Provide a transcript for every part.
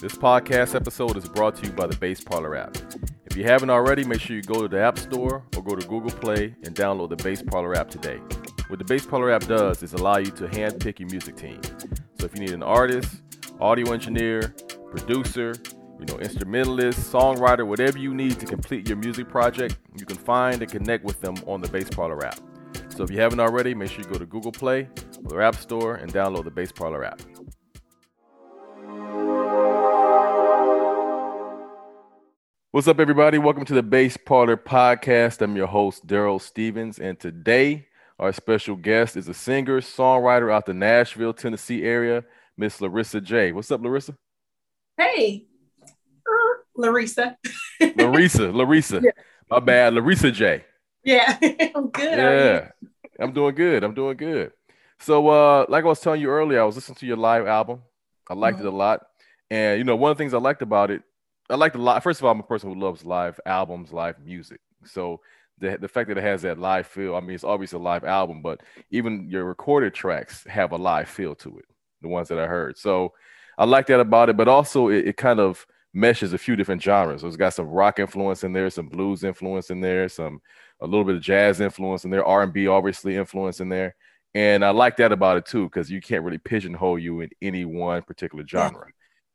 This podcast episode is brought to you by the Bass Parlor app. If you haven't already, make sure you go to the App Store or go to Google Play and download the Bass Parlor app today. What the Bass Parlor app does is allow you to handpick your music team. So if you need an artist, audio engineer, producer, you know, instrumentalist, songwriter, whatever you need to complete your music project, you can find and connect with them on the Bass Parlor app. So if you haven't already, make sure you go to Google Play or the App Store and download the Bass Parlor app. What's up, everybody? Welcome to the Bass Parlor Podcast. I'm your host, Daryl Stevens, and today our special guest is a singer, songwriter out the Nashville, Tennessee area, Miss Larissa J. What's up, Larissa? Hey, er, Larissa. Larissa, Larissa. Yeah. My bad, Larissa J. Yeah, I'm good. Yeah, I'm doing good. I'm doing good. So, uh, like I was telling you earlier, I was listening to your live album. I liked mm-hmm. it a lot, and you know, one of the things I liked about it I like the live. First of all, I'm a person who loves live albums, live music. So the the fact that it has that live feel, I mean, it's obviously a live album, but even your recorded tracks have a live feel to it. The ones that I heard, so I like that about it. But also, it, it kind of meshes a few different genres. So it's got some rock influence in there, some blues influence in there, some a little bit of jazz influence in there, R and B obviously influence in there. And I like that about it too, because you can't really pigeonhole you in any one particular genre.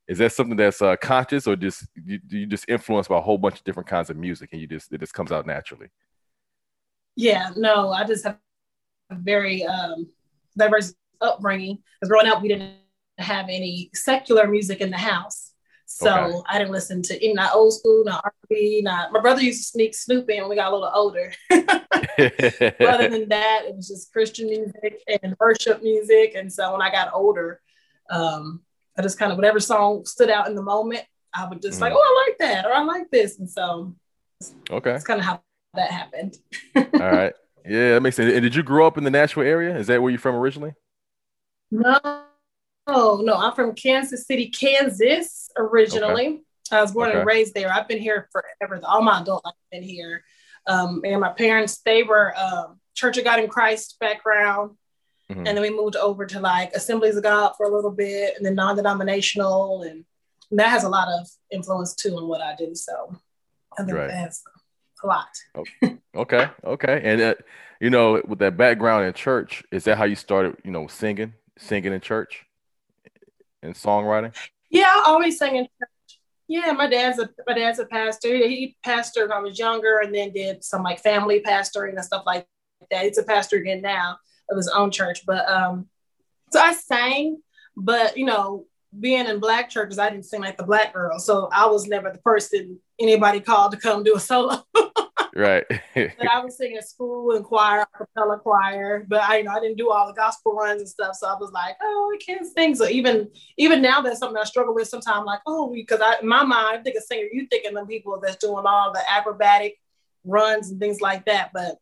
Is that something that's uh, conscious or just you, you just influenced by a whole bunch of different kinds of music and you just it just comes out naturally yeah no i just have a very um, diverse upbringing because growing up we didn't have any secular music in the house so okay. I didn't listen to any not old school, not R&B, not. My brother used to sneak Snoop in when we got a little older. other than that, it was just Christian music and worship music. And so when I got older, um, I just kind of whatever song stood out in the moment, I would just mm. like, oh, I like that, or I like this, and so okay, that's kind of how that happened. All right, yeah, that makes sense. And did you grow up in the Nashville area? Is that where you're from originally? No, no, no. I'm from Kansas City, Kansas originally. Okay. I was born okay. and raised there. I've been here forever. All my adult life, I've been here. Um, and my parents, they were um, Church of God in Christ background. Mm-hmm. And then we moved over to like Assemblies of God for a little bit and then non denominational. And, and, that has a lot of influence too in what I do. So I think right. that has a lot. okay. Okay. And, uh, you know, with that background in church, is that how you started, you know, singing, singing in church and songwriting? Yeah, I always sang in church. Yeah, my dad's a my dad's a pastor. He pastored when I was younger, and then did some like family pastoring and stuff like that. He's a pastor again now of his own church. But um, so I sang, but you know, being in black churches, I didn't sing like the black girl. So I was never the person anybody called to come do a solo. right. but I was singing school and choir, cappella choir, but I you know I didn't do all the gospel runs and stuff. So I was like, oh, I can't sing. So even even now that's something I struggle with sometimes, like, oh, because I in my mind, I think a singer, you thinking the people that's doing all the acrobatic runs and things like that. But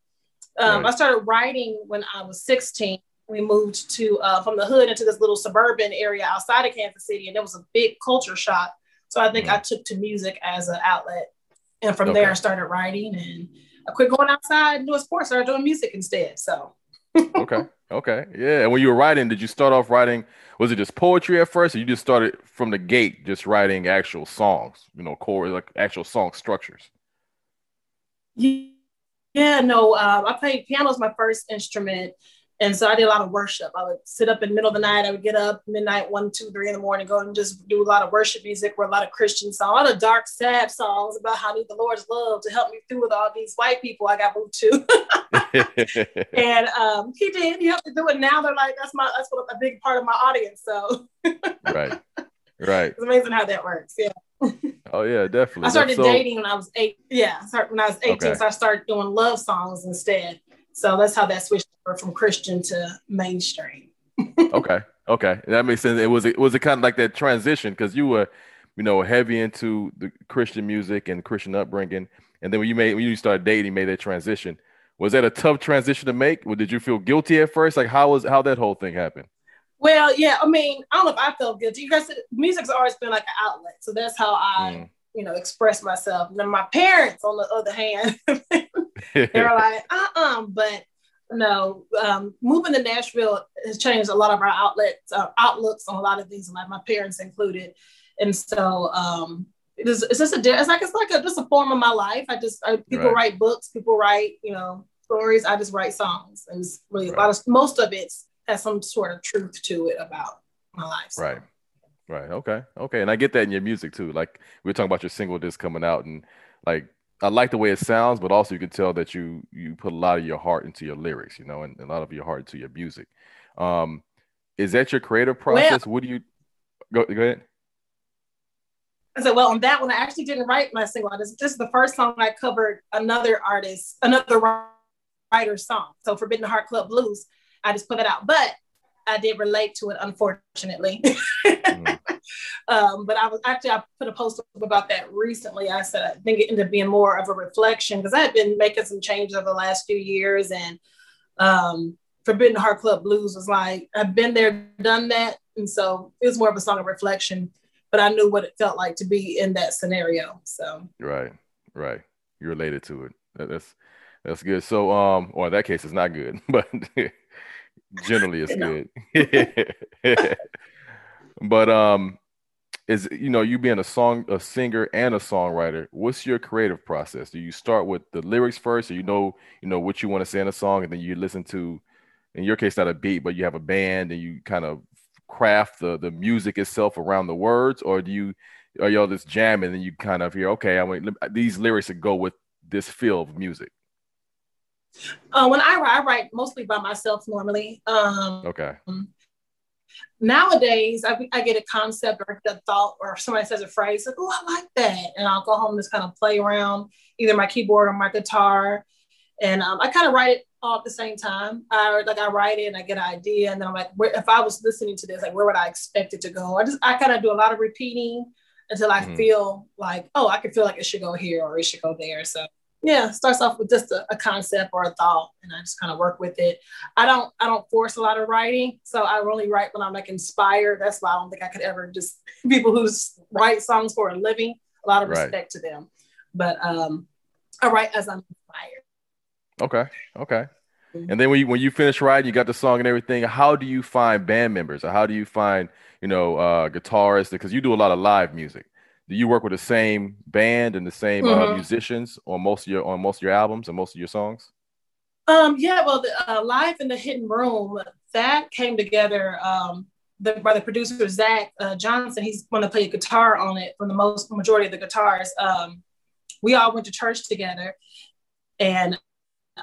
um, right. I started writing when I was 16. We moved to uh, from the hood into this little suburban area outside of Kansas City, and it was a big culture shock. So I think mm. I took to music as an outlet, and from okay. there I started writing, and I quit going outside and doing sports. Started doing music instead. So. okay. Okay. Yeah. And when you were writing, did you start off writing? Was it just poetry at first, or you just started from the gate just writing actual songs? You know, core like actual song structures. Yeah yeah, no, um, I played piano as my first instrument. And so I did a lot of worship. I would sit up in the middle of the night. I would get up midnight, one, two, three in the morning, go and just do a lot of worship music or a lot of Christian songs, a lot of dark, sad songs about how I need the Lord's love to help me through with all these white people I got moved to. and um, he did. He helped me do it. Now they're like, that's my that's what a big part of my audience. So right, right. It's amazing how that works. Yeah. Oh yeah, definitely. I started so, dating when I was eight. Yeah, when I was eighteen, okay. so I started doing love songs instead. So that's how that switched over from Christian to mainstream. okay, okay, that makes sense. It was it was it kind of like that transition because you were, you know, heavy into the Christian music and Christian upbringing, and then when you made when you started dating, made that transition. Was that a tough transition to make? Or did you feel guilty at first? Like how was how that whole thing happened? Well, yeah, I mean, I don't know if I felt guilty. You guys, music's always been like an outlet, so that's how I, mm. you know, express myself. And then my parents, on the other hand, they were like, uh, uh but no, um, moving to Nashville has changed a lot of our outlets, uh, outlooks on a lot of things, like my parents included. And so um, it is, it's just a, it's like, it's like a, just a form of my life. I just, I, people right. write books, people write, you know, stories. I just write songs. And it's really right. a lot of, most of it has some sort of truth to it about my life. Right. Right. Okay. Okay. And I get that in your music too. Like we are talking about your single disc coming out and like I like the way it sounds, but also you can tell that you you put a lot of your heart into your lyrics, you know, and, and a lot of your heart into your music. Um, is that your creative process? Well, what do you go go ahead? I said, well, on that one, I actually didn't write my single. This, this is the first song I covered another artist, another writer's song. So Forbidden Heart Club Blues, I just put it out. But I did relate to it, unfortunately. mm. um, but I was actually I put a post up about that recently. I said I think it ended up being more of a reflection because I had been making some changes over the last few years, and um, Forbidden Heart Club Blues was like I've been there, done that, and so it was more of a song of reflection. But I knew what it felt like to be in that scenario. So right, right, you're related to it. That's that's good. So um, or in that case, it's not good, but generally it's good. but um, is you know you being a song a singer and a songwriter what's your creative process? Do you start with the lyrics first or you know you know what you want to say in a song and then you listen to in your case not a beat but you have a band and you kind of craft the the music itself around the words or do you are y'all just jamming and you kind of hear okay i want these lyrics to go with this feel of music uh, when I write, I write mostly by myself normally. Um, okay. Nowadays, I, I get a concept or a thought, or somebody says a phrase, like, "Oh, I like that," and I'll go home and just kind of play around either my keyboard or my guitar, and um, I kind of write it all at the same time. I like I write it and I get an idea, and then I'm like, where, if I was listening to this, like, where would I expect it to go? I just I kind of do a lot of repeating until I mm-hmm. feel like, oh, I can feel like it should go here or it should go there. So yeah starts off with just a, a, concept or a thought and i just kind of work with it. I don't i don't force a lot of writing so i only write when i'm like inspired. That's why i don't think i could ever just people who write songs for a living a lot of respect right. to them. But um i write as i'm inspired. Okay okay. Mm-hmm. and then when you when you finish writing you got the song and everything how do you find band members? Or how do you find you know uh guitarists? Because you do a lot of live music do you work with the same band and the same uh, mm-hmm. uh, musicians on most of your on most of your albums and most of your songs? Um, yeah, well, the, uh, live in the hidden room that came together um, the, by the producer Zach uh, Johnson. He's going to play guitar on it for the most majority of the guitars. Um, we all went to church together, and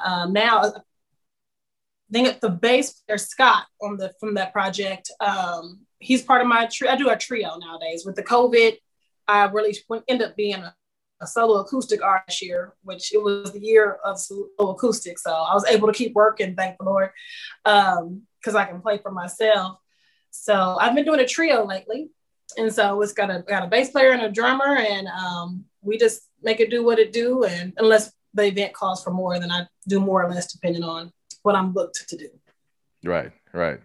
um, now I think the bass player Scott on the from that project. Um, he's part of my trio. I do a trio nowadays with the COVID I really end up being a, a solo acoustic artist year, which it was the year of solo acoustic. So I was able to keep working, thank the Lord, because um, I can play for myself. So I've been doing a trio lately. And so it's got a got a bass player and a drummer, and um, we just make it do what it do. And unless the event calls for more, then I do more or less depending on what I'm booked to do. Right, right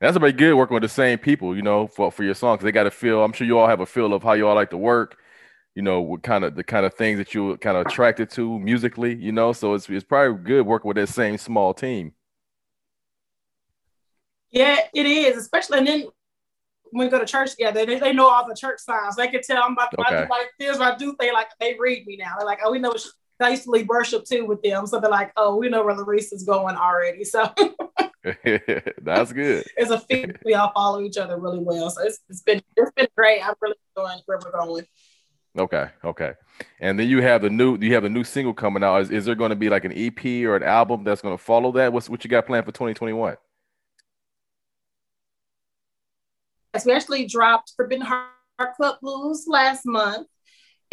that's pretty good working with the same people, you know, for, for your songs. They got to feel. I'm sure you all have a feel of how you all like to work. You know, what kind of the kind of things that you kind of attracted to musically. You know, so it's it's probably good working with that same small team. Yeah, it is, especially and then when we go to church together, they, they know all the church signs. They can tell I'm about to okay. do like this I do things like they read me now. They're like, oh, we know. I used to lead worship too with them, so they're like, oh, we know where Larissa's going already. So That's good. it's a fit. We all follow each other really well. So it's, it's been it's been great. I'm really enjoying where we're going. Okay, okay. And then you have the new you have a new single coming out. Is, is there going to be like an EP or an album that's going to follow that? What's what you got planned for 2021? Yes, we actually dropped Forbidden Heart Club Blues last month.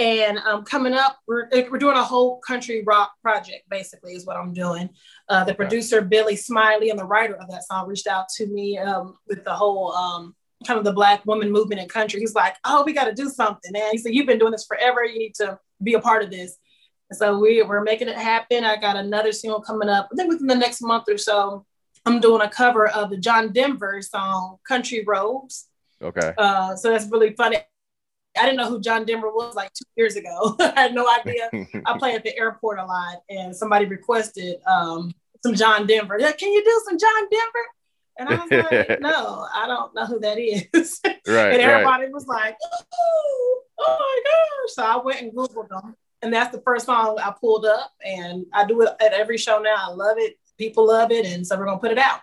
And um, coming up, we're, we're doing a whole country rock project, basically, is what I'm doing. Uh, the okay. producer, Billy Smiley, and the writer of that song reached out to me um, with the whole um, kind of the Black woman movement in country. He's like, Oh, we got to do something. And he said, You've been doing this forever. You need to be a part of this. And so we, we're making it happen. I got another single coming up, I think within the next month or so. I'm doing a cover of the John Denver song, Country Roads. Okay. Uh, so that's really funny. I didn't know who John Denver was like two years ago. I had no idea. I play at the airport a lot, and somebody requested um, some John Denver. Like, Can you do some John Denver? And I was like, no, I don't know who that is. Right. and everybody right. was like, oh, oh my gosh. So I went and Googled them. And that's the first song I pulled up. And I do it at every show now. I love it. People love it. And so we're going to put it out.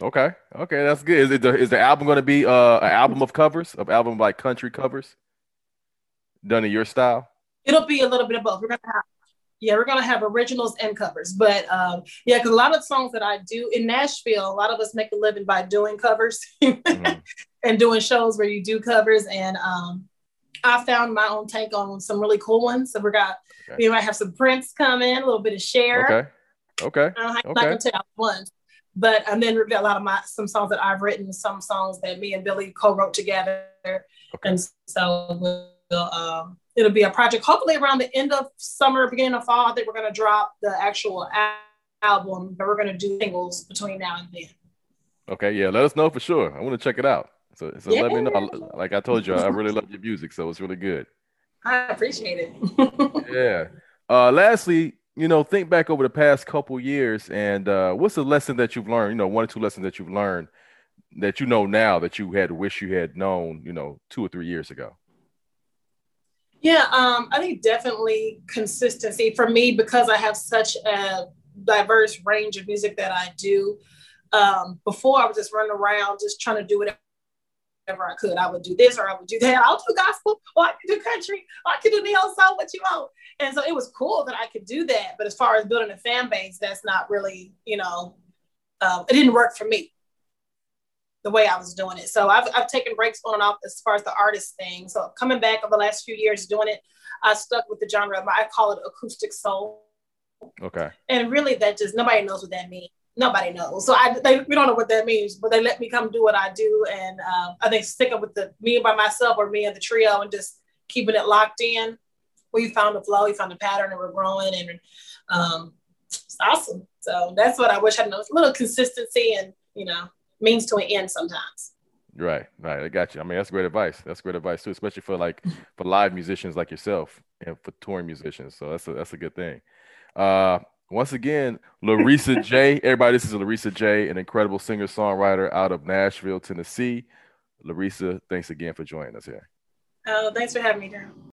Okay. Okay. That's good. Is it the, is the album going to be uh, an album of covers, of album like country covers done in your style? It'll be a little bit of both. We're going to have yeah, we're gonna have originals and covers, but um, yeah, because a lot of songs that I do in Nashville, a lot of us make a living by doing covers mm-hmm. and doing shows where you do covers. And um, I found my own take on some really cool ones. So we got okay. we might have some Prince come in, a little bit of Cher. Okay. Okay. I'm not gonna tell one, but and then we've got a lot of my some songs that I've written, some songs that me and Billy co-wrote together, okay. and so Um, it'll be a project. Hopefully around the end of summer beginning of fall i think we're going to drop the actual album but we're going to do singles between now and then. Okay yeah let us know for sure. I want to check it out. So, so yeah. let me know. Like i told you i really love your music so it's really good. I appreciate it. Yeah. Uh lastly you know think back over the past couple years and uh what's the lesson that you've learned you know one or two lessons that you've learned that you know now that you had wish you had known you know two or three years ago yeah, um, I think definitely consistency for me because I have such a diverse range of music that I do. Um, before I was just running around just trying to do whatever I could. I would do this or I would do that. I'll do gospel or I can do country or I can do neo soul, what you want. And so it was cool that I could do that. But as far as building a fan base, that's not really, you know, um, it didn't work for me the way I was doing it. So I've, I've taken breaks on and off as far as the artist thing. So coming back over the last few years doing it, I stuck with the genre. Of, I call it acoustic soul. Okay. And really, that just nobody knows what that means. Nobody knows. So I they, we don't know what that means, but they let me come do what I do, and um, I think sticking with the me by myself or me and the trio, and just keeping it locked in. We found the flow, we found the pattern, and we're growing, and um, it's awesome. So that's what I wish I had a little consistency, and you know, means to an end sometimes. Right, right. I got you. I mean, that's great advice. That's great advice too, especially for like for live musicians like yourself and for touring musicians. So that's a that's a good thing. Uh, once again, Larissa J. Everybody, this is Larissa J, an incredible singer songwriter out of Nashville, Tennessee. Larissa, thanks again for joining us here. Oh, thanks for having me, Darryl.